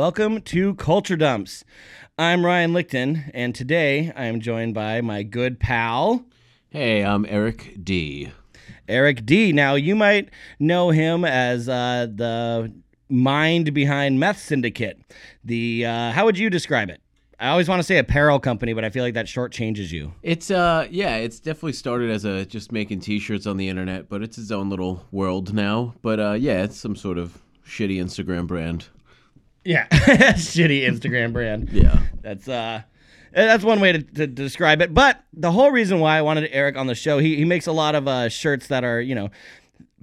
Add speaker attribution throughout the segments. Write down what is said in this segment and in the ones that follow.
Speaker 1: welcome to Culture Dumps. I'm Ryan Lichten, and today I am joined by my good pal,
Speaker 2: Hey, I'm Eric D.
Speaker 1: Eric D. Now, you might know him as uh, the mind behind Meth Syndicate. The uh, how would you describe it? I always want to say apparel company, but I feel like that short changes you.
Speaker 2: It's uh yeah, it's definitely started as a just making t-shirts on the internet, but it's its own little world now. But uh yeah, it's some sort of shitty Instagram brand.
Speaker 1: Yeah, shitty Instagram brand.
Speaker 2: Yeah.
Speaker 1: That's uh that's one way to, to describe it. But the whole reason why I wanted Eric on the show, he, he makes a lot of uh, shirts that are, you know,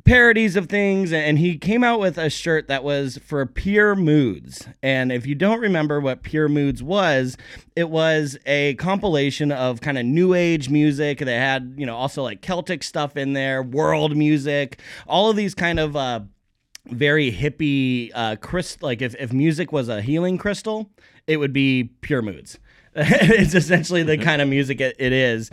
Speaker 1: parodies of things and he came out with a shirt that was for pure moods and if you don't remember what pure moods was it was a compilation of kind of new age music they had you know also like celtic stuff in there world music all of these kind of uh very hippie uh crystal like if, if music was a healing crystal it would be pure moods. It's essentially the kind of music it, it is.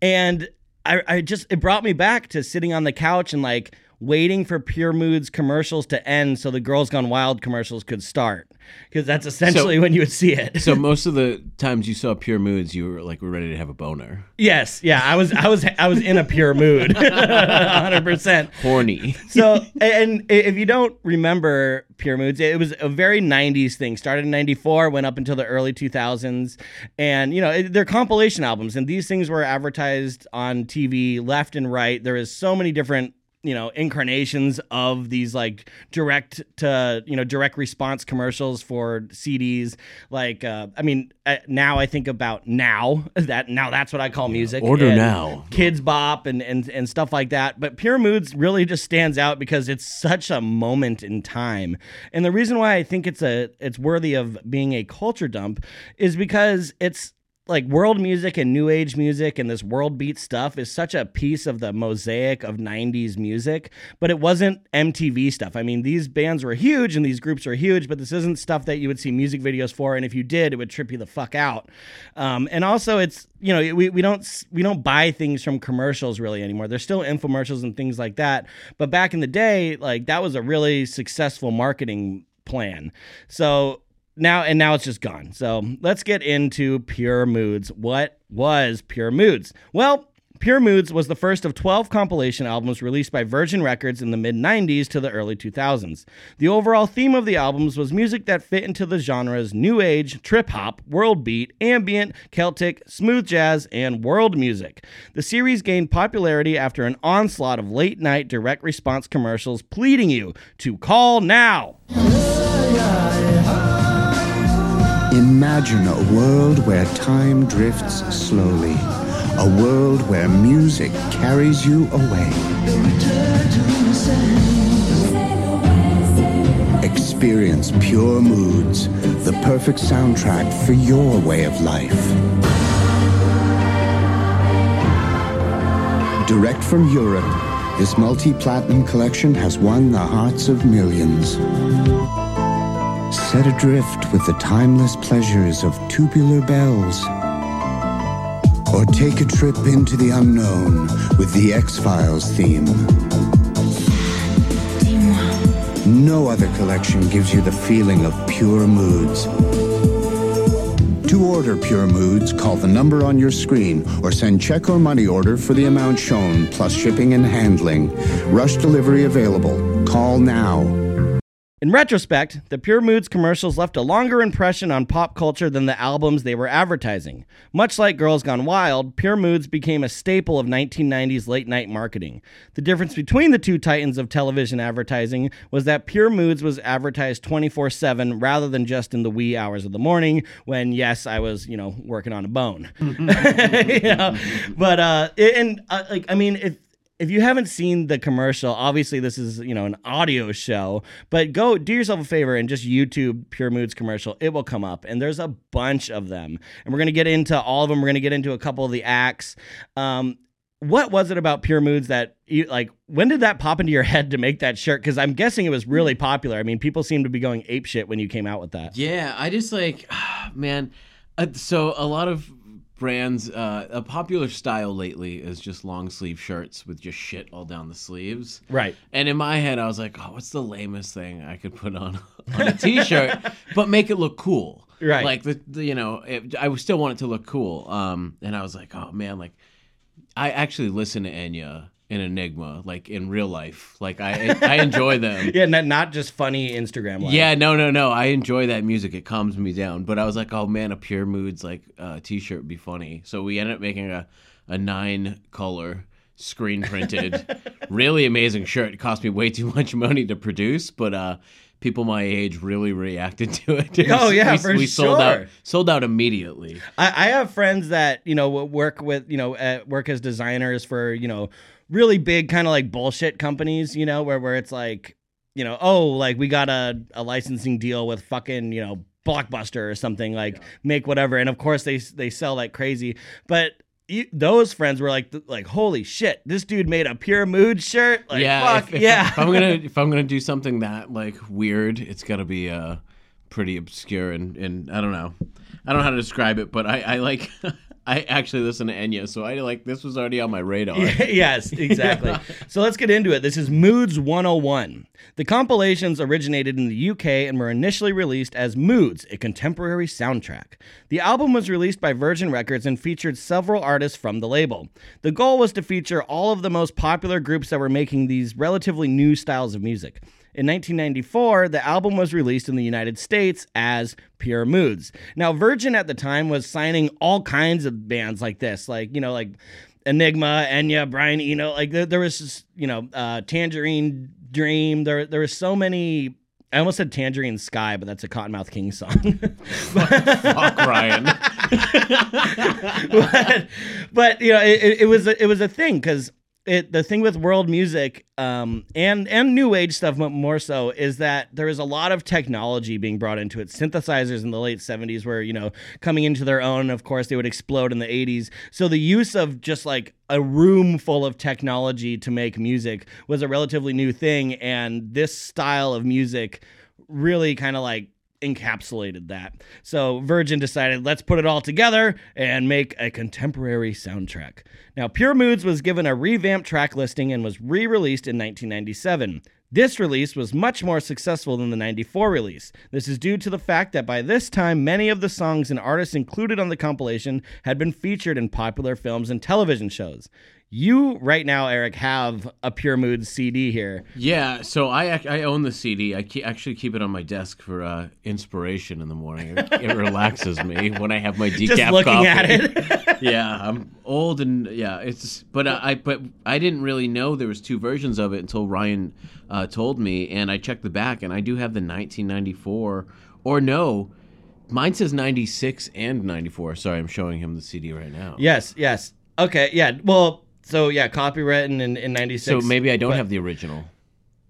Speaker 1: And I, I just it brought me back to sitting on the couch and like waiting for Pure Moods commercials to end so the Girls Gone Wild commercials could start. Because that's essentially
Speaker 2: So-
Speaker 1: when you would see it.
Speaker 2: So most of the times you saw pure moods, you were like we're ready to have a boner.
Speaker 1: yes, yeah, I was I was I was in a pure mood. 100%.
Speaker 2: Horny.
Speaker 1: So and if you don't remember Pure Moods, it was a very 90s thing. Started in 94, went up until the early 2000s. And you know, it- they're compilation albums and these things were advertised on TV left and right. There is so many different you know incarnations of these like direct to you know direct response commercials for CDs like uh, I mean uh, now I think about now that now that's what I call music
Speaker 2: Order
Speaker 1: And
Speaker 2: now.
Speaker 1: Kidz Bop and, and and stuff like that. But Pure Moods really just stands out because it's such a moment in time. And the reason why I think it's a it's worthy of being a culture dump is because it's like world music and new age music and this world beat stuff is such a piece of the mosaic of 90s music but it wasn't mtv stuff. I mean these bands were huge and these groups were huge but this isn't stuff that you would see music videos for and if you did it would trip you the fuck out. Um, and also it's you know we, we don't we don't buy things from commercials really anymore. There's still infomercials and things like that but back in the day like that was a really successful marketing plan. So now and now it's just gone. So let's get into Pure Moods. What was Pure Moods? Well, Pure Moods was the first of 12 compilation albums released by Virgin Records in the mid 90s to the early 2000s. The overall theme of the albums was music that fit into the genres new age, trip hop, world beat, ambient, Celtic, smooth jazz, and world music. The series gained popularity after an onslaught of late night direct response commercials pleading you to call now.
Speaker 3: Imagine a world where time drifts slowly. A world where music carries you away. Experience Pure Moods, the perfect soundtrack for your way of life. Direct from Europe, this multi platinum collection has won the hearts of millions. Set adrift with the timeless pleasures of tubular bells. Or take a trip into the unknown with the X Files theme. No other collection gives you the feeling of pure moods. To order Pure Moods, call the number on your screen or send check or money order for the amount shown, plus shipping and handling. Rush delivery available. Call now.
Speaker 1: In retrospect, the Pure Moods commercials left a longer impression on pop culture than the albums they were advertising. Much like Girls Gone Wild, Pure Moods became a staple of 1990s late night marketing. The difference between the two titans of television advertising was that Pure Moods was advertised 24 7 rather than just in the wee hours of the morning when, yes, I was, you know, working on a bone. you know? But, uh, and, uh, like, I mean, if, if you haven't seen the commercial, obviously this is you know an audio show, but go do yourself a favor and just YouTube Pure Moods commercial. It will come up, and there's a bunch of them, and we're gonna get into all of them. We're gonna get into a couple of the acts. Um, what was it about Pure Moods that you like? When did that pop into your head to make that shirt? Because I'm guessing it was really popular. I mean, people seem to be going ape shit when you came out with that.
Speaker 2: Yeah, I just like, man. Uh, so a lot of brands. Uh, a popular style lately is just long sleeve shirts with just shit all down the sleeves.
Speaker 1: Right.
Speaker 2: And in my head, I was like, "Oh, what's the lamest thing I could put on on a t-shirt, but make it look cool?"
Speaker 1: Right.
Speaker 2: Like the, the you know, it, I still want it to look cool. Um, and I was like, "Oh man, like I actually listen to Enya and Enigma, like in real life. Like I I enjoy them."
Speaker 1: Yeah, not, not just funny Instagram. Live.
Speaker 2: Yeah, no, no, no. I enjoy that music. It calms me down. But I was like, oh man, a Pure Moods like uh, t-shirt would be funny. So we ended up making a a nine color screen printed, really amazing shirt. It cost me way too much money to produce, but uh, people my age really reacted to it.
Speaker 1: Oh, yeah,
Speaker 2: we,
Speaker 1: for
Speaker 2: we sold out sold out immediately.
Speaker 1: I, I have friends that you know work with you know uh, work as designers for you know really big kind of like bullshit companies. You know where where it's like you know oh like we got a a licensing deal with fucking you know blockbuster or something like make whatever and of course they they sell like crazy but. You, those friends were like, like, holy shit! This dude made a pure mood shirt. Like,
Speaker 2: yeah,
Speaker 1: fuck
Speaker 2: if-
Speaker 1: yeah.
Speaker 2: If I'm gonna if I'm gonna do something that like weird, it's gotta be uh pretty obscure and and I don't know, I don't know how to describe it, but I I like I actually listen to Enya, so I like this was already on my radar.
Speaker 1: yes, exactly. so let's get into it. This is Moods 101. The compilations originated in the UK and were initially released as Moods, a contemporary soundtrack. The album was released by Virgin Records and featured several artists from the label. The goal was to feature all of the most popular groups that were making these relatively new styles of music. In 1994, the album was released in the United States as Pure Moods. Now, Virgin at the time was signing all kinds of bands like this, like, you know, like Enigma, Enya, Brian Eno. Like, there, there was, just, you know, uh, Tangerine Dream. There, there were so many. I almost said Tangerine Sky, but that's a Kottonmouth King song.
Speaker 2: Fuck Ryan.
Speaker 1: but, but you know, it, it- it was a, it was a thing because it the thing with world music um, and and new age stuff mo- more so is that there is a lot of technology being brought into it. Synthesizers in the late '70s were you know coming into their own. Of course, they would explode in the '80s. So the use of just like a room full of technology to make music was a relatively new thing, and this style of music really kind of like encapsulated that. So Virgin decided, let's put it all together and make a contemporary soundtrack. Now, Pure Moods was given a revamped track listing and was re released in 1997. This release was much more successful than the 94 release. This is due to the fact that by this time, many of the songs and artists included on the compilation had been featured in popular films and television shows. You, right now, Eric, have a Pure Moods CD here.
Speaker 2: Yeah, so I I own the CD. I ke- actually keep it on my desk for uh, inspiration in the morning. It, it relaxes me when I have my decaf
Speaker 1: Just looking
Speaker 2: coffee.
Speaker 1: at it.
Speaker 2: yeah, I'm old and yeah, it's but uh, I but I didn't really know there was two versions of it until Ryan uh, told me, and I checked the back, and I do have the 1994 or no, mine says 96 and 94. Sorry, I'm showing him the CD right now.
Speaker 1: Yes, yes. Okay, yeah. Well, so yeah, copywritten in, in 96.
Speaker 2: So maybe I don't
Speaker 1: but
Speaker 2: have the original.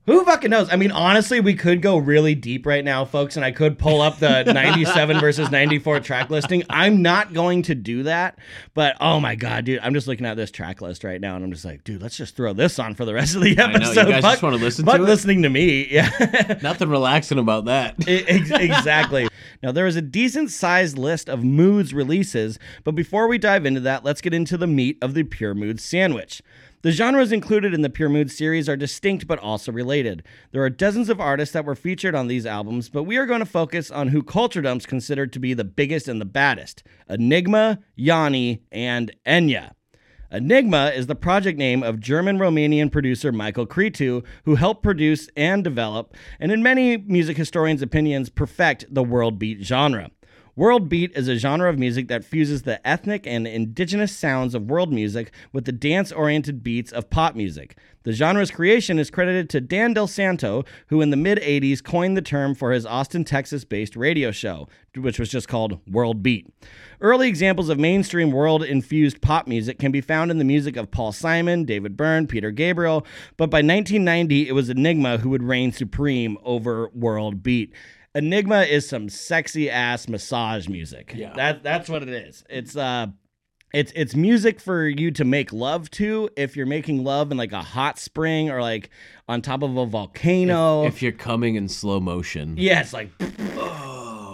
Speaker 1: Who fucking knows? I mean, honestly, we could go really deep right now, folks, and I could pull up the 97 versus 94 track listing. I'm not going to do that, but oh my God, dude, I'm just looking at this track list right now, and I'm just like, dude, let's just throw this on for the rest of the
Speaker 2: know, you
Speaker 1: episode.
Speaker 2: guys just wanna listen
Speaker 1: fuck
Speaker 2: to it?
Speaker 1: listening to me. Yeah.
Speaker 2: Nothing relaxing about that.
Speaker 1: Exactly. Now, there is a decent sized list of Moods releases, but before we dive into that, let's get into the meat of the Pure Moods sandwich. The genres included in the Pure Moods series are distinct but also related. There are dozens of artists that were featured on these albums, but we are going to focus on who Culture Dumps considered to be the biggest and the baddest Enigma, Yanni, and Enya. Enigma is the project name of German Romanian producer Michael Cretu, who helped produce and develop, and in many music historians' opinions, perfect the world beat genre. World beat is a genre of music that fuses the ethnic and indigenous sounds of world music with the dance oriented beats of pop music. The genre's creation is credited to Dan Del Santo, who in the mid 80s coined the term for his Austin, Texas based radio show, which was just called World Beat. Early examples of mainstream world infused pop music can be found in the music of Paul Simon, David Byrne, Peter Gabriel, but by 1990 it was Enigma who would reign supreme over world beat. Enigma is some sexy ass massage music.
Speaker 2: Yeah.
Speaker 1: That that's what it is. It's uh it's it's music for you to make love to if you're making love in like a hot spring or like on top of a volcano.
Speaker 2: If you're coming in slow motion.
Speaker 1: yeah, it's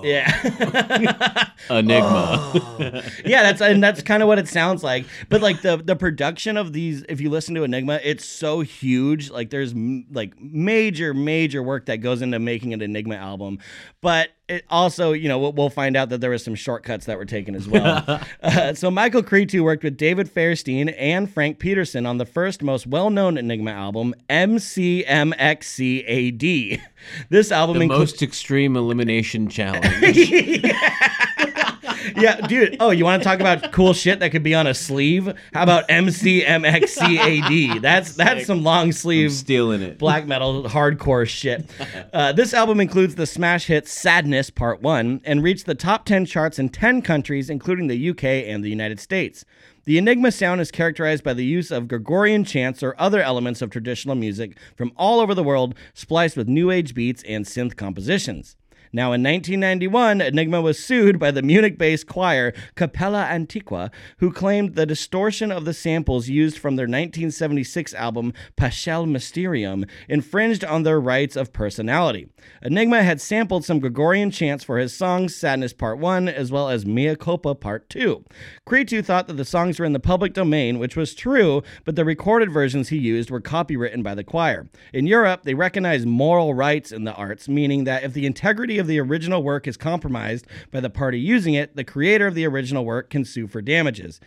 Speaker 1: Yeah.
Speaker 2: Enigma. Oh.
Speaker 1: yeah, that's and that's kind of what it sounds like. But like the the production of these, if you listen to Enigma, it's so huge. Like there's m- like major major work that goes into making an Enigma album. But it also, you know, we'll, find out that there was some shortcuts that were taken as well. uh, so Michael Cretu worked with David Fairstein and Frank Peterson on the first most well-known Enigma album, MCMXCAD. This album
Speaker 2: the
Speaker 1: includes
Speaker 2: most extreme elimination challenge.
Speaker 1: yeah, dude. Oh, you want to talk about cool shit that could be on a sleeve? How about MCMXCAD? That's that's some long sleeve
Speaker 2: Stealing it.
Speaker 1: black metal hardcore shit. Uh, this album includes the smash hit "Sadness" Part One and reached the top ten charts in ten countries, including the UK and the United States. The Enigma sound is characterized by the use of Gregorian chants or other elements of traditional music from all over the world, spliced with new age beats and synth compositions. Now, in 1991, Enigma was sued by the Munich based choir Capella Antiqua, who claimed the distortion of the samples used from their 1976 album Paschale Mysterium infringed on their rights of personality. Enigma had sampled some Gregorian chants for his songs Sadness Part 1 as well as Mea Culpa Part 2. Cretu thought that the songs were in the public domain, which was true, but the recorded versions he used were copywritten by the choir. In Europe, they recognize moral rights in the arts, meaning that if the integrity of the original work is compromised by the party using it, the creator of the original work can sue for damages.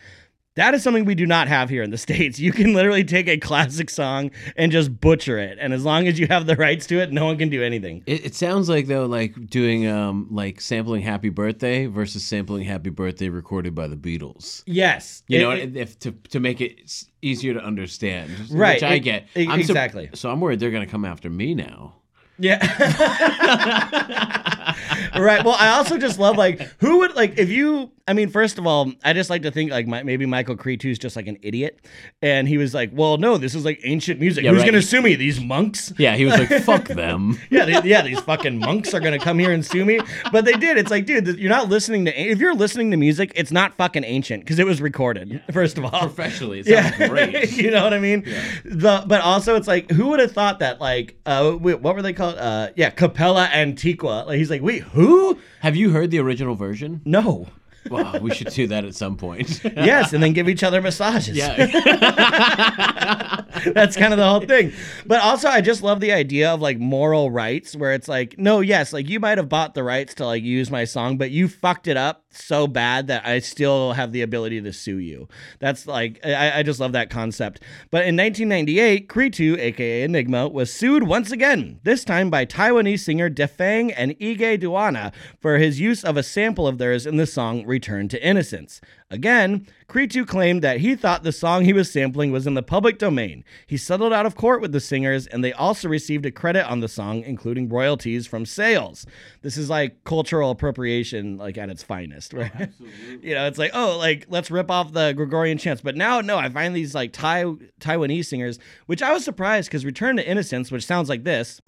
Speaker 1: That is something we do not have here in the States. You can literally take a classic song and just butcher it. And as long as you have the rights to it, no one can do anything.
Speaker 2: It, it sounds like though, like doing um, like sampling "Happy Birthday" versus sampling "Happy Birthday" recorded by the Beatles.
Speaker 1: Yes.
Speaker 2: You
Speaker 1: It-
Speaker 2: know,
Speaker 1: it-
Speaker 2: if to to make it easier to understand,
Speaker 1: Right,
Speaker 2: Which I get. I'm
Speaker 1: exactly.
Speaker 2: so I'm worried they're gonna come after me now.
Speaker 1: Yeah. right. Well, I also just love like who would like if you. I mean, first of all, I just like to think like my, maybe Michael Cretu's just like an idiot, and he was like, "Well, no, this is like ancient music.
Speaker 2: Yeah,
Speaker 1: Who's
Speaker 2: right.
Speaker 1: gonna sue me? These monks."
Speaker 2: Yeah, he was like, "Fuck them."
Speaker 1: Yeah, they, yeah, these fucking monks are gonna come here and sue me. But they did. It's like, dude, you're not listening to. If you're listening to music, it's not fucking ancient because it was recorded. First of all,
Speaker 2: Professionally, it sounds
Speaker 1: yeah,
Speaker 2: great.
Speaker 1: you know what I mean. The but also it's like who would have thought that like uh what were they called? Uh yeah, Capella Antiqua. Like he's like wait who?
Speaker 2: Have you heard the original version?
Speaker 1: No.
Speaker 2: Wow, we should do that at some point.
Speaker 1: Yes, and then give each other massages.
Speaker 2: yeah.
Speaker 1: That's kind of the whole thing. But also, I just love the idea of like moral rights, where it's like, no, yes, like you might have bought the rights to like use my song, but you fucked it up so bad that I still have the ability to sue you. That's like, I, I just love that concept. But in 1998, Cretu, aka Enigma, was sued once again, this time by Taiwanese singer Difang and Igay Duana for his use of a sample of theirs in the song Return to Innocence. Again, Cretu claimed that he thought the song he was sampling was in the public domain. He settled out of court with the singers, and they also received a credit on the song, including royalties from sales. This is like cultural appropriation, like at its finest, right? Oh, you know, it's like, oh, like let's rip off the Gregorian chants. But now, no, I find these like Thai Taiwanese singers, which I was surprised because Return to Innocence, which sounds like this.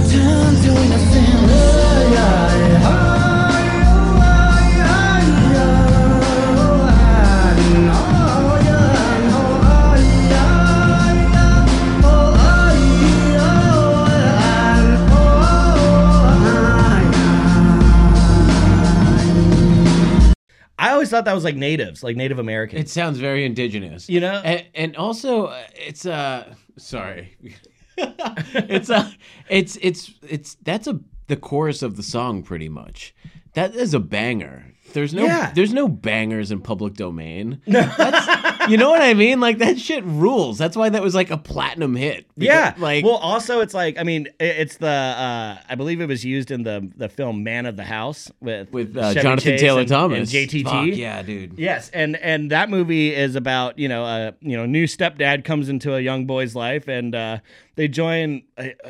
Speaker 1: Thought that was like natives, like Native Americans.
Speaker 2: It sounds very indigenous.
Speaker 1: You know?
Speaker 2: and, and also uh, it's uh sorry, it's uh it's it's it's that's a the chorus of the song pretty much. That is a banger. There's no
Speaker 1: Yeah.
Speaker 2: there's no bangers in public domain. That's, you know what I mean? Like that shit rules. That's why that was like a platinum hit. Because,
Speaker 1: Yeah.
Speaker 2: like
Speaker 1: well, also it's like I mean, it's the uh, I believe it was used in the the film Man of the House with
Speaker 2: with uh, Jonathan
Speaker 1: Chase
Speaker 2: Taylor
Speaker 1: and-
Speaker 2: Thomas.
Speaker 1: and JTT.
Speaker 2: Fuck, yeah, dude.
Speaker 1: Yes, and and that movie is about you know a you know new stepdad comes into a young boy's life and uh, they join. Uh, uh,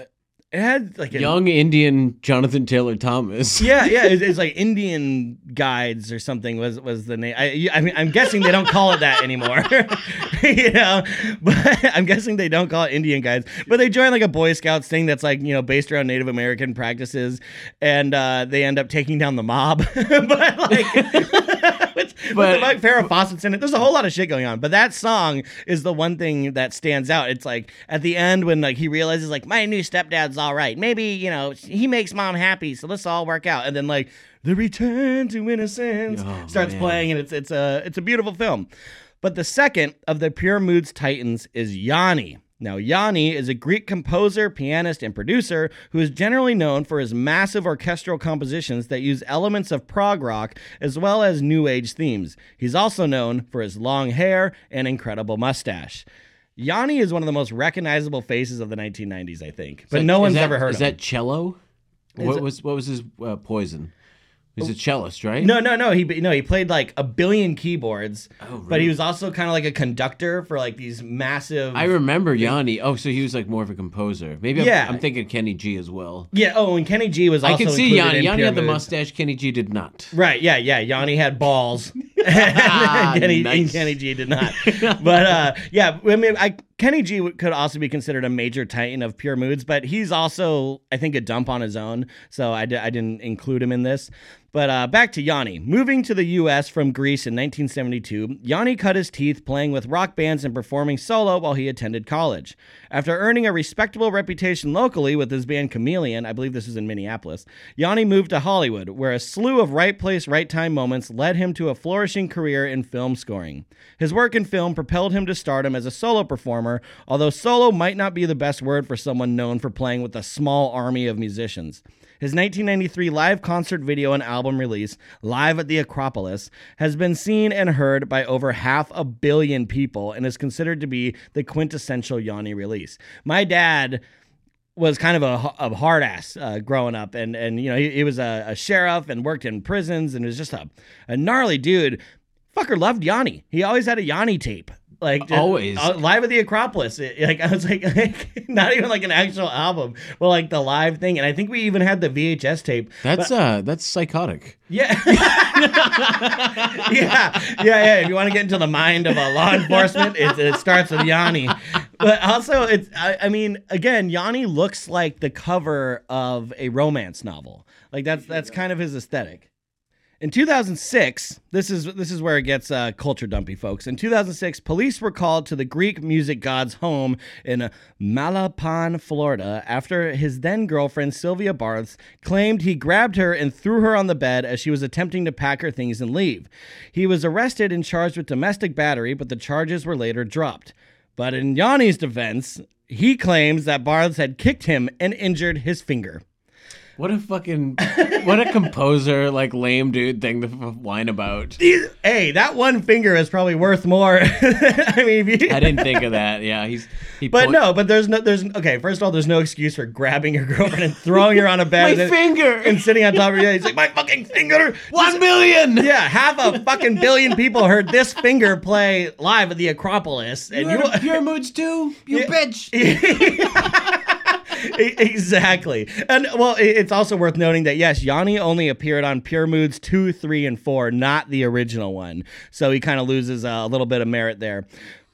Speaker 1: it had like a,
Speaker 2: Young Indian Jonathan Taylor Thomas.
Speaker 1: Yeah, yeah, it's, it's like Indian Guides or something was was the name. I, I mean, I'm guessing they don't call it that anymore. you know, but I'm guessing they don't call it Indian Guides. But they join like a Boy Scouts thing that's like you know based around Native American practices, and uh, they end up taking down the mob. but like,
Speaker 2: But-
Speaker 1: like Farrah Fawcett's in it. There's a whole lot of shit going on, but that song is the one thing that stands out. It's like at the end when like he realizes like my new stepdad's all right. Maybe you know he makes mom happy, so let's all work out. And then like the return to innocence
Speaker 2: Oh,
Speaker 1: starts
Speaker 2: man.
Speaker 1: playing, and it's it's a it's a beautiful film. But the second of the Pure Moods Titans is Yanni. Now, Yanni is a Greek composer, pianist, and producer who is generally known for his massive orchestral compositions that use elements of prog rock as well as New Age themes. He's also known for his long hair and incredible mustache. Yanni is one of the most recognizable faces of the 1990s, I think, but
Speaker 2: Is
Speaker 1: no one's
Speaker 2: that-
Speaker 1: ever heard
Speaker 2: Is
Speaker 1: of him.
Speaker 2: that cello? What
Speaker 1: it-
Speaker 2: was what was his uh, poison? He's a cellist, right?
Speaker 1: No, no, no. He no, he played like a billion keyboards,
Speaker 2: Oh,
Speaker 1: but he was also kind of like a conductor for like these massive.
Speaker 2: I remember Yanni. Oh, so he was like more of a composer. Maybe I'm,
Speaker 1: Yeah.
Speaker 2: I'm thinking Kenny G as well.
Speaker 1: Yeah. Oh, and Kenny G was also.
Speaker 2: I can see Yanni. Yanni had the mustache. Kenny G did not.
Speaker 1: Right. Yeah. Yeah. Yanni had balls. and Kenny, and Kenny G did not. But uh, yeah, I mean, I, Kenny G could also be considered a major titan of pure moods, but he's also, I think, a dump on his own. So I, I didn't include him in this. But uh, back to Yanni. Moving to the U.S. from Greece in 1972, Yanni cut his teeth playing with rock bands and performing solo while he attended college. After earning a respectable reputation locally with his band Chameleon, I believe this was in Minneapolis, Yanni moved to Hollywood, where a slew of right place, right time moments led him to a flourishing career in film scoring. His work in film propelled him to stardom as a solo performer, although solo might not be the best word for someone known for playing with a small army of musicians. His 1993 live concert video and album release, Live at the Acropolis, has been seen and heard by over half a billion people and is considered to be the quintessential Yanni release. My dad was kind of a, a hard ass uh, growing up, and and you know he, he was a, a sheriff and worked in prisons and was just a, a gnarly dude. Fucker loved Yanni. He always had a Yanni tape. Like
Speaker 2: Always.
Speaker 1: uh, live at the Acropolis. It- like I was like, like, not even like an actual album, but like the live thing. And I think we even had the VHS tape.
Speaker 2: That's uh, that's psychotic.
Speaker 1: Yeah. yeah. Yeah. Yeah. If you want to get into the mind of a law enforcement, it, it starts with Yanni. But also, it's, I, I mean, again, Yanni looks like the cover of a romance novel. Like that's, that's kind of his aesthetic. In 2006, this is this is where it gets uh, culture dumpy, folks. In 2006, police were called to the Greek music god's home in Manalapan, Florida, after his then girlfriend Sylvia Barths claimed he grabbed her and threw her on the bed as she was attempting to pack her things and leave. He was arrested and charged with domestic battery, but the charges were later dropped. But in Yanni's defense, he claims that Barths had kicked him and injured his finger.
Speaker 2: What a fucking what a composer like lame dude thing to whine about.
Speaker 1: Hey, that one finger is probably worth more. I mean, you,
Speaker 2: I didn't think of that. Yeah, he's he.
Speaker 1: But
Speaker 2: point-
Speaker 1: no, but there's no, there's okay. First of all, there's no excuse for grabbing your girlfriend and throwing her on a bed
Speaker 2: my
Speaker 1: and,
Speaker 2: finger.
Speaker 1: and sitting on top of her. He's like, my fucking finger.
Speaker 2: One million.
Speaker 1: Yeah, half a fucking billion people heard this finger play live at the Acropolis, and
Speaker 2: You
Speaker 1: you.
Speaker 2: pure moods too, you
Speaker 1: Yeah.
Speaker 2: bitch.
Speaker 1: Exactly. And well, it's also worth noting that yes, Yanni only appeared on Pure Moods 2, 3, and 4, not the original one. So he kind of loses a little bit of merit there.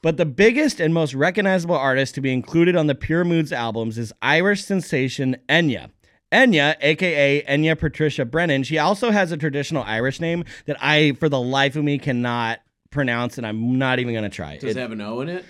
Speaker 1: But the biggest and most recognizable artist to be included on the Pure Moods albums is Irish sensation Enya. Enya, aka Enya Patricia Brennan, she also has a traditional Irish name that I, for the life of me, cannot pronounce, and I'm not even going to try.
Speaker 2: Does
Speaker 1: It-
Speaker 2: it have an O in it?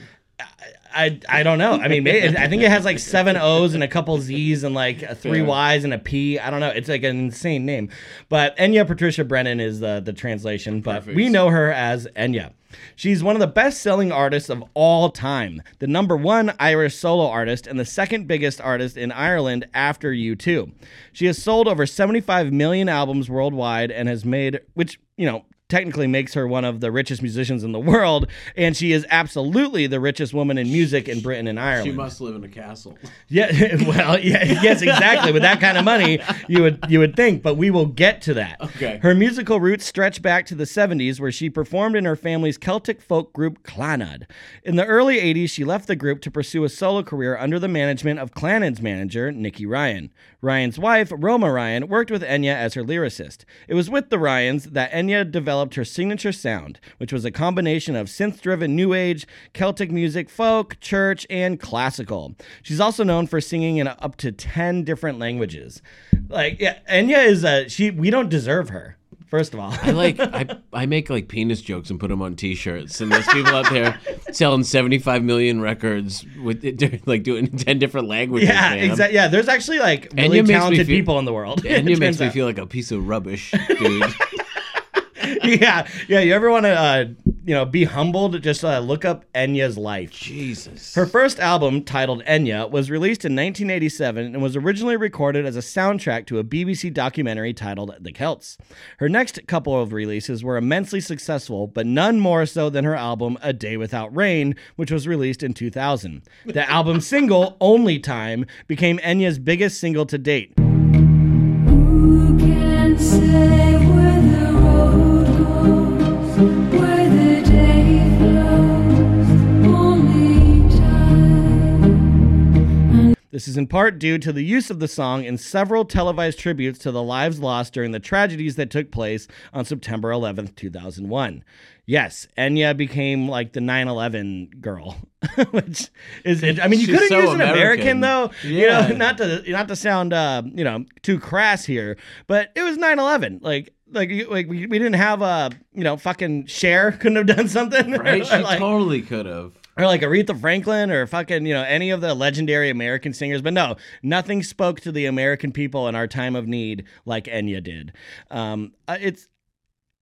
Speaker 1: I, I don't know. I mean, maybe, I think it has like seven O's and a couple Z's and like a three. Y's and a P. I don't know. It's like an insane name. But Enya Patricia Brennan is the, the translation, but
Speaker 2: Perfect.
Speaker 1: we know her as Enya. She's one of the best selling artists of all time, the number one Irish solo artist, and the second biggest artist in Ireland after U2. She has sold over 75 million albums worldwide and has made, which, you know, technically makes her one of the richest musicians in the world, and she is absolutely the richest woman in music in Britain and Ireland.
Speaker 2: She must live in a castle.
Speaker 1: Yeah, well, yeah, yes, exactly. With that kind of money, you would you would think, but we will get to that.
Speaker 2: Okay.
Speaker 1: Her musical roots stretch back to the 70s, where she performed in her family's Celtic folk group Clannad. In the early 80s, she left the group to pursue a solo career under the management of Clannad's manager, Nicky Ryan. Ryan's wife, Roma Ryan, worked with Enya as her lyricist. It was with the Ryans that Enya developed her signature sound, which was a combination of synth-driven new age, Celtic music, folk, church, and classical. She's also known for singing in up to 10 different languages. Like, yeah, Enya is a she we don't deserve her. First of all,
Speaker 2: I like I, I make like penis jokes and put them on T-shirts, and there's people out there selling 75 million records with like doing 10 different languages.
Speaker 1: yeah, exactly. Yeah, there's actually like really
Speaker 2: Enya
Speaker 1: talented
Speaker 2: feel-
Speaker 1: people in the world.
Speaker 2: And
Speaker 1: it
Speaker 2: it makes me
Speaker 1: out.
Speaker 2: feel like a piece of rubbish, dude.
Speaker 1: yeah, yeah. You ever want to, uh, you know, be humbled? Just uh, look up Enya's life.
Speaker 2: Jesus.
Speaker 1: Her first album, titled Enya, was released in 1987 and was originally recorded as a soundtrack to a BBC documentary titled The Celts. Her next couple of releases were immensely successful, but none more so than her album A Day Without Rain, which was released in 2000. The album single, Only Time, became Enya's biggest single to date. This is in part due to the use of the song in several televised tributes to the lives lost during the tragedies that took place on September 11th, 2001. Yes, Enya became like the 9/11 girl, which is I mean you
Speaker 2: She's
Speaker 1: couldn't
Speaker 2: so
Speaker 1: use an American,
Speaker 2: American.
Speaker 1: though.
Speaker 2: Yeah.
Speaker 1: You know, not to not to sound uh, you know, too crass here, but it was 9/11. Like like like we, we didn't have a, you know, fucking Cher couldn't have done something.
Speaker 2: Right? She
Speaker 1: like-
Speaker 2: totally could have.
Speaker 1: Or like Aretha Franklin or fucking, you know, any of the legendary American singers. But no, nothing spoke to the American people in our time of need like Enya did. Um, uh, it's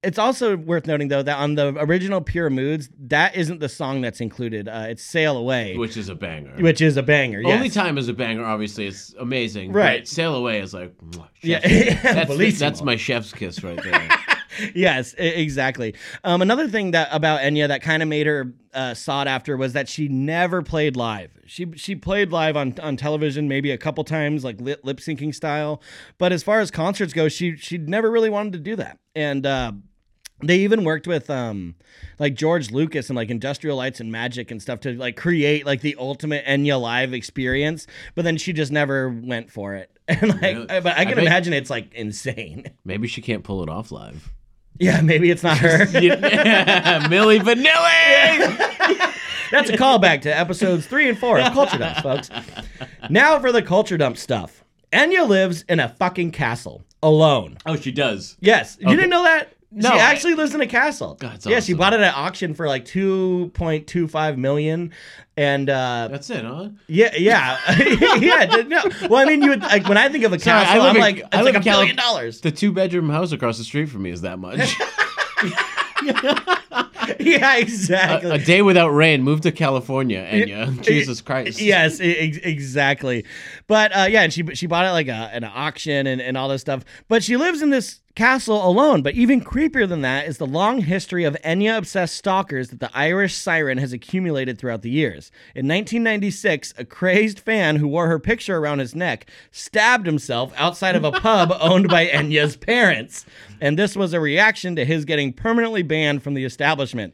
Speaker 1: it's also worth noting though that on the original Pure Moods, that isn't the song that's included. Uh, it's Sail Away, which,
Speaker 2: is a banger.
Speaker 1: Which is a banger. Yes.
Speaker 2: Only time is a banger. Obviously, it's amazing.
Speaker 1: Right.
Speaker 2: But Sail away is like,
Speaker 1: Yeah.
Speaker 2: that's, that's my chef's kiss right there.
Speaker 1: yes, exactly. Um, another thing that about Enya that kind of made her uh, sought after was that she never played live. She she played live on, on television maybe a couple times, like lip lip syncing style. But as far as concerts go, she she never really wanted to do that. And uh, they even worked with um like George Lucas and like Industrial Lights and Magic and stuff to like create like the ultimate Enya live experience. But then she just never went for it. And like,
Speaker 2: Really?
Speaker 1: but I
Speaker 2: I
Speaker 1: can
Speaker 2: bet-
Speaker 1: imagine it's like insane.
Speaker 2: Maybe she can't pull it off live.
Speaker 1: Yeah, maybe it's not her.
Speaker 2: Yeah, Milli Vanilli.
Speaker 1: That's a callback to episodes three and four of Culture Dump, folks. Now for the Culture Dump stuff. Enya lives in a fucking castle alone.
Speaker 2: oh, she does.
Speaker 1: Yes, you didn't know that.
Speaker 2: No,
Speaker 1: she actually lives in a castle.
Speaker 2: That's
Speaker 1: yeah, she bought it at auction for like two point two five million, and uh,
Speaker 2: That's it, huh?
Speaker 1: yeah, yeah, yeah. No, well, I mean, you would like when I think of a
Speaker 2: Sorry,
Speaker 1: castle, I'm
Speaker 2: in-
Speaker 1: like, it's
Speaker 2: I
Speaker 1: like a billion dollars.
Speaker 2: The two bedroom house across the street from me is that much.
Speaker 1: yeah, exactly.
Speaker 2: a day without rain. Move to California, and yeah, Jesus Christ.
Speaker 1: Yes, ex- exactly. But uh, yeah, and she she bought it like a, an auction and, and all this stuff. But she lives in this castle alone. But even creepier than that is the long history of Enya obsessed stalkers that the Irish siren has accumulated throughout the years. In 1996, a crazed fan who wore her picture around his neck stabbed himself outside of a pub owned by Enya's parents. And this was a reaction to his getting permanently banned from the establishment.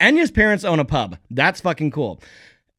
Speaker 1: Enya's parents own a pub. That's fucking cool.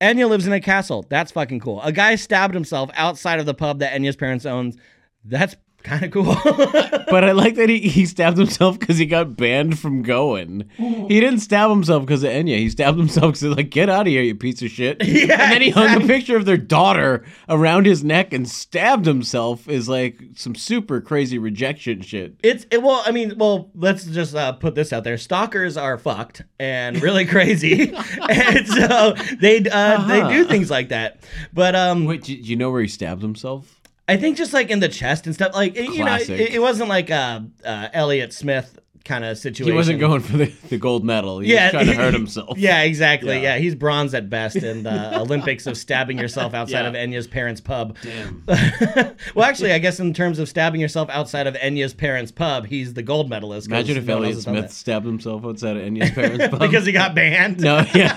Speaker 1: Enya lives in a castle. That's fucking cool. A guy stabbed himself outside of the pub that Enya's parents owns. That's kind of cool.
Speaker 2: But I like that he, he stabbed himself because he got banned from going. He didn't stab himself because of Enya. He stabbed himself because he's like, get out of here, you piece of shit.
Speaker 1: Yeah,
Speaker 2: and then he hung a picture of their daughter around his neck and stabbed himself is like some super crazy rejection shit.
Speaker 1: it's it, well, I mean, well, let's just uh, put this out there. Stalkers are fucked and really crazy, and so they uh, they do things like that. But um,
Speaker 2: Wait, do you know where he stabbed himself?
Speaker 1: I think just like in the chest and stuff, like it- you know,
Speaker 2: Classic.
Speaker 1: it, it wasn't like a uh, Elliott Smith kind of situation.
Speaker 2: He wasn't going for the, the gold medal. He was trying to hurt himself.
Speaker 1: Yeah, exactly. Yeah.
Speaker 2: Yeah.
Speaker 1: he's bronze at best in the Olympics of stabbing yourself outside
Speaker 2: Yeah.
Speaker 1: of Enya's parents' pub.
Speaker 2: Damn.
Speaker 1: well, actually, I guess in terms of stabbing yourself outside of Enya's parents' pub, he's the gold medalist. 'cause
Speaker 2: Imagine if
Speaker 1: no one Elliott has done
Speaker 2: Smith stabbed himself outside of Enya's parents'
Speaker 1: that.
Speaker 2: pub.
Speaker 1: because he got banned.
Speaker 2: no, yeah,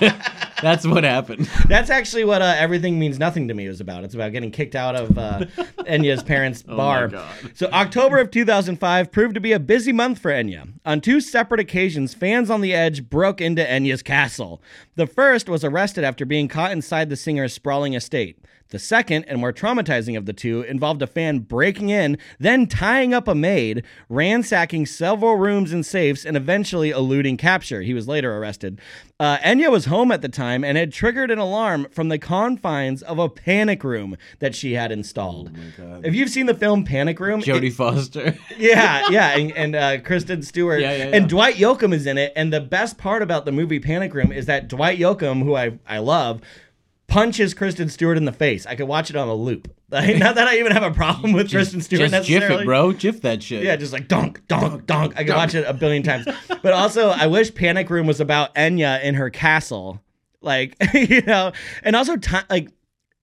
Speaker 2: that's what happened.
Speaker 1: That's actually what uh, everything means nothing to me was about. It's about getting kicked out of uh, Enya's parents' bar.
Speaker 2: Oh.
Speaker 1: So October of 2005 proved to be a busy month for Enya. On two separate occasions, fans on the edge broke into Enya's castle. The first was arrested after being caught inside the singer's sprawling estate. The second and more traumatizing of the two involved a fan breaking in, then tying up a maid, ransacking several rooms and safes, and eventually eluding capture. He was later arrested. Uh, Enya was home at the time and had triggered an alarm from the confines of a panic room that she had installed. If you've seen the film Panic Room,
Speaker 2: Jodie Foster.
Speaker 1: yeah, yeah, and, and uh, Kristen Stewart
Speaker 2: Yeah, yeah, yeah.
Speaker 1: and Dwight Yoakam is in it. And the best part about the movie Panic Room is that Dwight Yoakam, who I I love, punches Kristen Stewart in the face. I could watch it on a loop. Like, not that I even have a problem with Kristen Stewart
Speaker 2: Just gif
Speaker 1: necessarily.
Speaker 2: it, bro. Jiff that shit.
Speaker 1: Yeah, just like donk, donk, donk. I could watch it a billion times. But also, I wish Panic Room was about Enya in her castle. Like, you know, and also, ti like,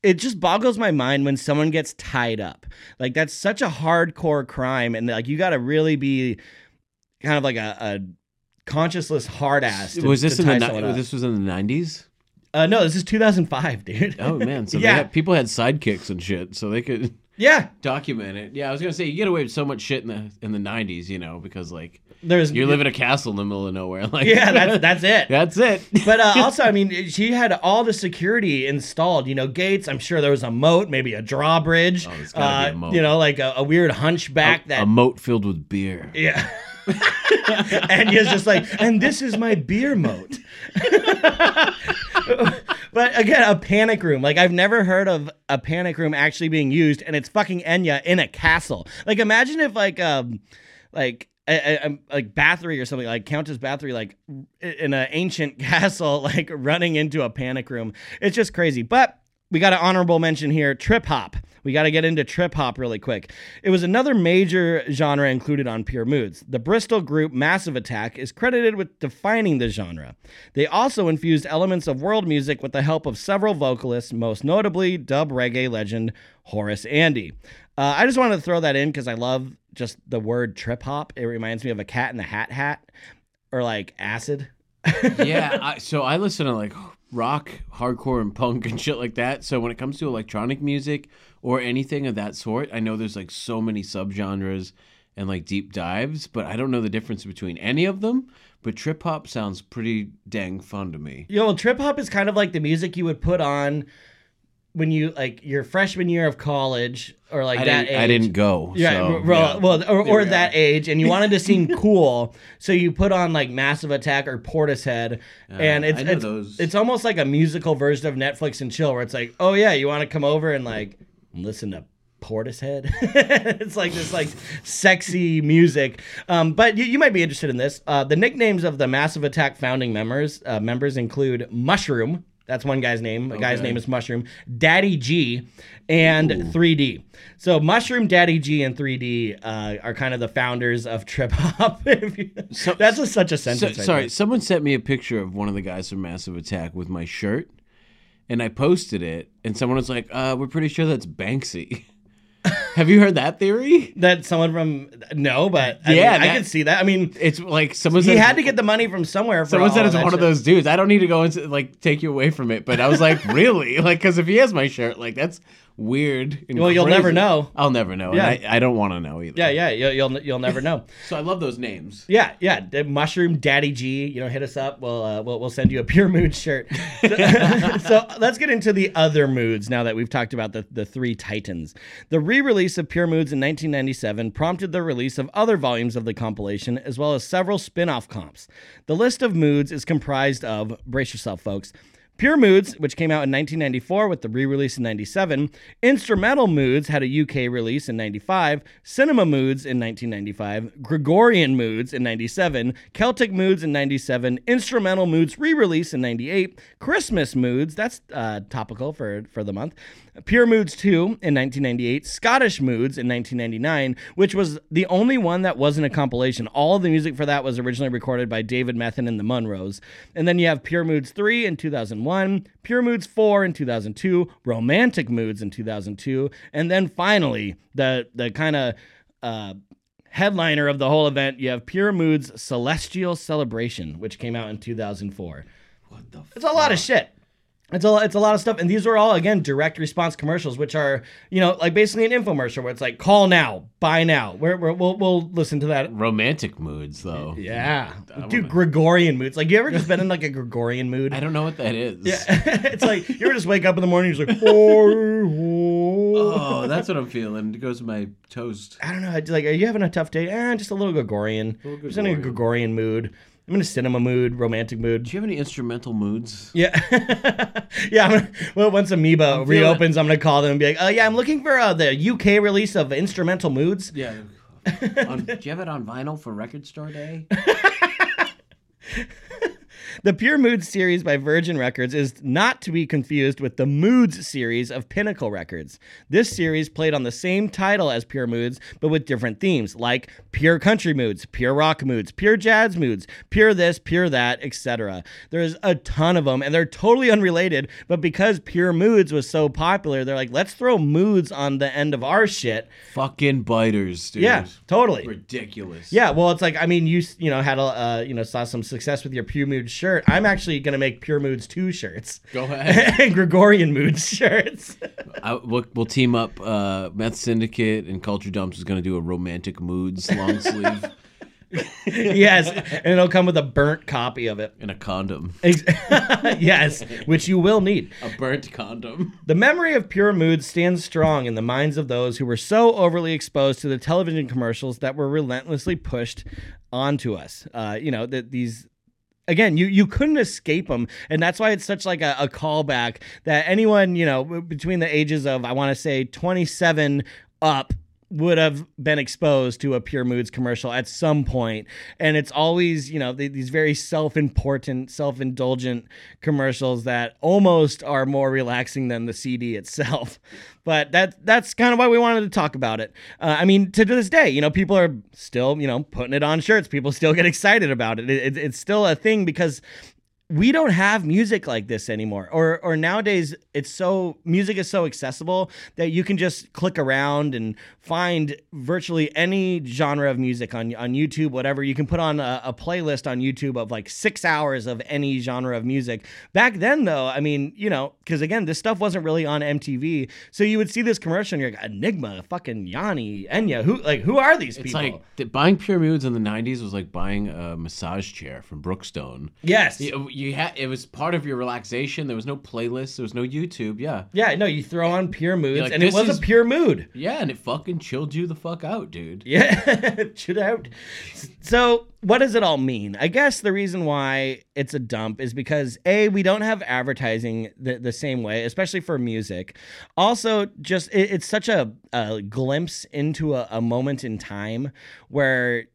Speaker 1: it just boggles my mind when someone gets tied up. Like, that's such a hardcore crime. And, like, you got to really be kind of like a, a conscienceless hard ass. To,
Speaker 2: was this in the ni- this was in the nineties?
Speaker 1: Uh, no, this is 2005, dude.
Speaker 2: Oh man, so
Speaker 1: Yeah.
Speaker 2: they had, people had sidekicks and shit, so they could
Speaker 1: yeah.
Speaker 2: document it. Yeah, I was gonna say you get away with so much shit in the in the nineties, you know, because like
Speaker 1: There's
Speaker 2: you live in a castle in the middle of nowhere. Like
Speaker 1: Yeah, that's, that's it.
Speaker 2: that's it.
Speaker 1: but uh, also, I mean, she had all the security installed. You know, gates. I'm sure there was a moat, maybe a drawbridge.
Speaker 2: Oh, there's gotta be a
Speaker 1: uh,
Speaker 2: moat.
Speaker 1: You know, like a, a weird hunchback that.
Speaker 2: a moat filled with beer.
Speaker 1: yeah. and he's just like, and this is my beer moat. but again, a panic room. Like I've never heard of a panic room actually being used, and it's fucking Enya in a castle. Like imagine if like um like. A, a- like Bathory or something like Countess Bathory, like in an ancient castle, like running into a panic room. It's just crazy. But we got an honorable mention here trip hop. We got to get into trip hop really quick. It was another major genre included on Pure Moods. The Bristol group Massive Attack is credited with defining the genre. They also infused elements of world music with the help of several vocalists, most notably dub reggae legend Horace Andy. Uh, I just wanted to throw that in because I love just the word trip hop. It reminds me of a cat in the hat hat or like acid.
Speaker 2: yeah, I, so I listen to like rock, hardcore, and punk and shit like that. So when it comes to electronic music or anything of that sort, I know there's like so many subgenres and like deep dives, but I don't know the difference between any of them. But trip hop sounds pretty dang fun to me.
Speaker 1: You know, trip hop is kind of like the music you would put on when you like your freshman year of college or like
Speaker 2: I
Speaker 1: that age.
Speaker 2: I didn't go.
Speaker 1: Yeah,
Speaker 2: so,
Speaker 1: well,
Speaker 2: yeah.
Speaker 1: well, or, or
Speaker 2: we
Speaker 1: that age, and you wanted to seem cool, so you put on like Massive Attack or Portishead, and it's it's,
Speaker 2: those.
Speaker 1: it's almost like a musical version of Netflix and chill, where it's like, oh yeah, you want to come over and like listen to Portishead. it's like this like sexy music. Um, but you, you might be interested in this. Uh, the nicknames of the Massive Attack founding members uh, members include Mushroom. That's one guy's name. Guy's
Speaker 2: Okay.
Speaker 1: name is Mushroom, Daddy G, and 3D. So Mushroom, Daddy G, and 3D uh, are kind of the founders of trip hop.
Speaker 2: So-
Speaker 1: That's a, such a
Speaker 2: So,
Speaker 1: sentence. right
Speaker 2: sorry,
Speaker 1: there.
Speaker 2: someone sent me a picture of one of the guys from Massive Attack with my shirt, and I posted it, and someone was like, uh, "We're pretty sure that's Banksy." Have you heard that theory?
Speaker 1: That someone from no, but I
Speaker 2: Yeah,
Speaker 1: mean, I can see that. I mean,
Speaker 2: It's like someone
Speaker 1: he
Speaker 2: said
Speaker 1: had to get the money from somewhere. For
Speaker 2: Someone said it's
Speaker 1: that
Speaker 2: one of those dudes. I don't need to go and like take you away from it, but I was like, really? Like, because if he has my shirt, like that's weird. and
Speaker 1: Well, you'll never know.
Speaker 2: I'll never know.
Speaker 1: Yeah.
Speaker 2: and I, I don't want to know either.
Speaker 1: Yeah, yeah, you'll you'll, you'll never know.
Speaker 2: So I love those names.
Speaker 1: Yeah, yeah. The Mushroom Daddy G, you know, hit us up. We'll uh, we'll, we'll send you a pure mood shirt. So, so let's get into the other moods now that we've talked about the, the three titans. The re-release of Pure Moods in 1997 prompted the release of other volumes of the compilation as well as several spin-off comps. The list of moods is comprised of brace yourself folks. Pure Moods, which came out in 1994 with the re release in 97. Instrumental Moods had a UK release in 95. Cinema Moods in 1995. Gregorian Moods in 97. Celtic Moods in 97. Instrumental Moods re release in 98. Christmas Moods, that's uh, topical for, for the month. Pure Moods 2 in 1998. Scottish Moods in 1999, which was the only one that wasn't a compilation. All the music for that was originally recorded by David Methven and the Munros. And then you have Pure Moods 3 in 2001, Pure Moods 4 in 2002, Romantic Moods in 2002, and then finally the the kind of uh, headliner of the whole event, you have Pure Moods Celestial Celebration, which came out in 2004.
Speaker 2: What the?
Speaker 1: It's a lot of shit. It's a it's a lot of stuff, and these are all again direct response commercials, which are you know like basically an infomercial where it's like call now, buy now. We're, we're, we'll we'll listen to that.
Speaker 2: Romantic moods, though.
Speaker 1: Yeah, dude, Gregorian moods. Like you ever just been in like a Gregorian mood?
Speaker 2: I don't know what that is.
Speaker 1: Yeah, it's like you ever just wake up in the morning, you're just like, oh,
Speaker 2: that's what I'm feeling. It goes to my toast.
Speaker 1: I don't know. Like, are you having a tough day? Eh, just a little Gregorian.
Speaker 2: Little
Speaker 1: Just in a Gregorian mood. I'm in a cinema mood, romantic mood.
Speaker 2: Do you have any instrumental moods?
Speaker 1: Yeah, yeah. I'm gonna, well, once Amoeba
Speaker 2: feeling-
Speaker 1: reopens, I'm gonna call them and be like, "Oh yeah, I'm looking for uh, the UK release of instrumental moods."
Speaker 2: Yeah. on, do you have it on vinyl for Record Store Day?
Speaker 1: The Pure Moods series by Virgin Records is not to be confused with the Moods series of Pinnacle Records. This series played on the same title as Pure Moods, but with different themes, like Pure Country Moods, Pure Rock Moods, Pure Jazz Moods, Pure This, Pure That, etc. There's a ton of them, and they're totally unrelated, but because Pure Moods was so popular, they're like, let's throw moods on the end of our shit.
Speaker 2: Fucking biters, dude.
Speaker 1: Yeah, totally.
Speaker 2: Ridiculous.
Speaker 1: Yeah, well, it's like I mean, you you know had a uh, you know saw some success with your Pure Moods shirt. I'm actually gonna make Pure Moods two shirts
Speaker 2: Go ahead.
Speaker 1: and Gregorian Moods shirts.
Speaker 2: I, we'll, we'll team up. Uh, Meth Syndicate and Culture Dumps is going to do a romantic moods long sleeve
Speaker 1: yes, and it'll come with a burnt copy of it.
Speaker 2: and a condom.
Speaker 1: Yes, which you will need.
Speaker 2: A burnt condom.
Speaker 1: The memory of Pure Moods stands strong in the minds of those who were so overly exposed to the television commercials that were relentlessly pushed onto us. Uh, you know that these again you you couldn't escape them and that's why it's such like a, a callback that anyone you know between the ages of i want to say 27 up would have been exposed to a pure moods commercial at some point. And it's always you know these very self-important self-indulgent commercials that almost are more relaxing than the cd itself. But that that's kind of why we wanted to talk about it. Uh, i mean to this day you know people are still you know putting it on shirts. People still get excited about it, it, it it's still a thing because we don't have music like this anymore. Or or nowadays it's so music is so accessible that you can just click around and find virtually any genre of music on on YouTube whatever. You can put on a, a playlist on YouTube of like 6 hours of any genre of music. Back then though I mean you know cuz again this stuff wasn't really on MTV so you would see this commercial and you're like Enigma fucking Yanni Enya who like who are these people?
Speaker 2: It's like buying Pure Moods in the 90s was like buying a massage chair from Brookstone.
Speaker 1: yes.
Speaker 2: You, you had it was part of your relaxation. There was no playlist. There was no YouTube. Yeah,
Speaker 1: yeah no you throw on pure moods
Speaker 2: like,
Speaker 1: and it was
Speaker 2: is-
Speaker 1: a pure mood
Speaker 2: yeah, and it fucking chilled you the fuck out, dude.
Speaker 1: Yeah, should out. So, what does it all mean? I guess the reason why it's a dump is because a we don't have advertising the, the same way, especially for music. Also, just it, it's such a, a glimpse into a, a moment in time where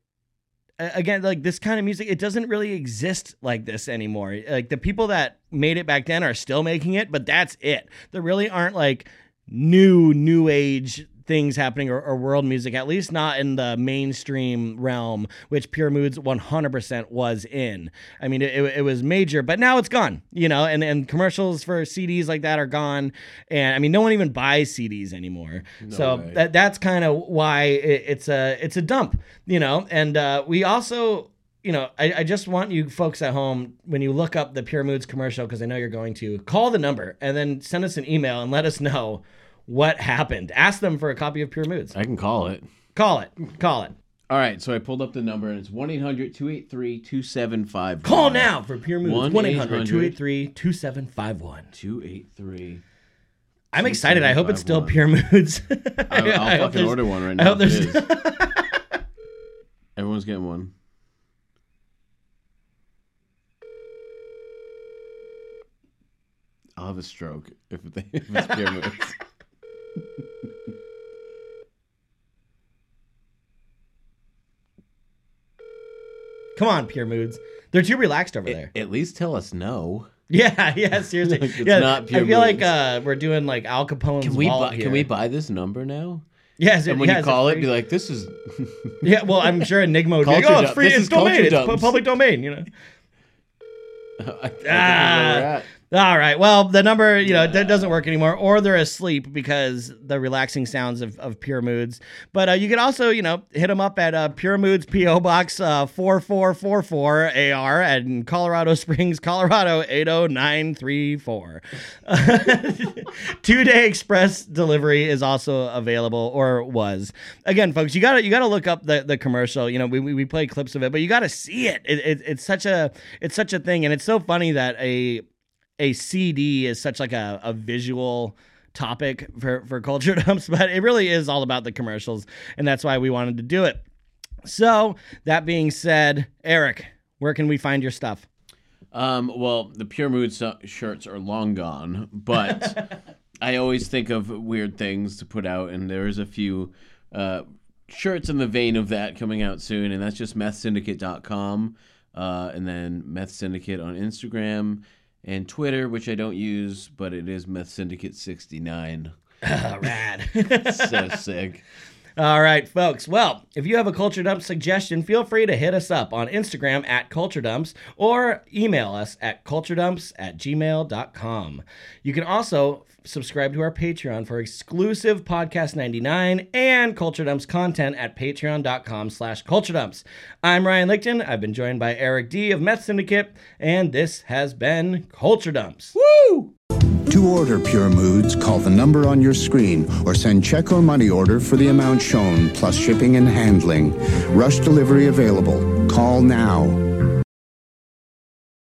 Speaker 1: again like this kind of music it doesn't really exist like this anymore. Like the people that made it back then are still making it but that's it. There really aren't like new new age things happening or, or world music at least not in the mainstream realm which pure moods 100% was in. I mean it, it, was major but now it's gone you know and, and commercials for cds like that are gone. And i mean no one even buys cds anymore. So
Speaker 2: way.
Speaker 1: that that's kind of why it, it's a it's a dump you know? And uh, we also you know, I, I just want you folks at home when you look up the Pure Moods commercial, because I know you're going to call the number and then send us an email and let us know what happened. Ask them for a copy of Pure Moods.
Speaker 2: I can call it.
Speaker 1: Call it. Call it.
Speaker 2: All right, so I pulled up the number and it's 1 800 283 2751.
Speaker 1: Call now for Pure Moods. 1 800
Speaker 2: 1-800
Speaker 1: 283 2751.
Speaker 2: 283.
Speaker 1: I'm excited. I hope it's still Pure Moods.
Speaker 2: I'll,
Speaker 1: I
Speaker 2: I'll
Speaker 1: hope
Speaker 2: fucking order one right
Speaker 1: I
Speaker 2: now.
Speaker 1: hope there's.
Speaker 2: is. Everyone's getting one. I'll have a stroke if, they, if it's pure moods.
Speaker 1: Come on, Pure Moods. They're too relaxed over there.
Speaker 2: At least tell us no.
Speaker 1: Yeah, yeah, seriously.
Speaker 2: It's
Speaker 1: yeah,
Speaker 2: not Pure
Speaker 1: I feel like uh, we're doing like Al Capone's
Speaker 2: Can we buy,
Speaker 1: here.
Speaker 2: can we buy this number now?
Speaker 1: Yes,
Speaker 2: And when
Speaker 1: yeah,
Speaker 2: you call it, be like, "This is
Speaker 1: Yeah, well, I'm sure Enigma would be like, oh, it's free, it's domain, it's pu- public domain, you know.
Speaker 2: I think this is where
Speaker 1: Ah. All right. Well, the number, you know, that doesn't work anymore, or they're asleep because the relaxing sounds of, of Pure Moods. But uh, you can also, you know, hit them up at uh, Pure Moods PO Box uh, 4444 AR at Colorado Springs, Colorado 80934. Two day express delivery is also available, or was. Again, folks, you gotta you gotta look up the, the commercial. You know, we, we, we play clips of it, but you gotta see it. It, it. It's such a it's such a thing, and it's so funny that a a CD is such like a, a visual topic for, for culture dumps, but it really is all about the commercials, and that's why we wanted to do it. So that being said, Eric, where can we find your stuff?
Speaker 2: Um, well, the Pure Mood so- shirts are long gone, but I always think of weird things to put out, and there's a few uh, shirts in the vein of that coming out soon, and that's just methsyndicate.com, uh, and then Meth Syndicate on Instagram and Twitter, which I don't use, but it is Meth Syndicate 69.
Speaker 1: Oh, rad.
Speaker 2: so sick.
Speaker 1: All right, folks. Well, if you have a Culture Dump suggestion, feel free to hit us up on Instagram at Culture Dumps or email us at culturedumps at gmail.com. You can also subscribe to our Patreon for exclusive Podcast 99 and Culture Dumps content at patreon.com slash Culture Dumps. I'm Ryan Lichten. I've been joined by Eric D. of Meth Syndicate, and this has been Culture Dumps.
Speaker 2: Woo!
Speaker 3: To order Pure Moods, call the number on your screen or send check or money order for the amount shown, plus shipping and handling. Rush delivery available. Call now.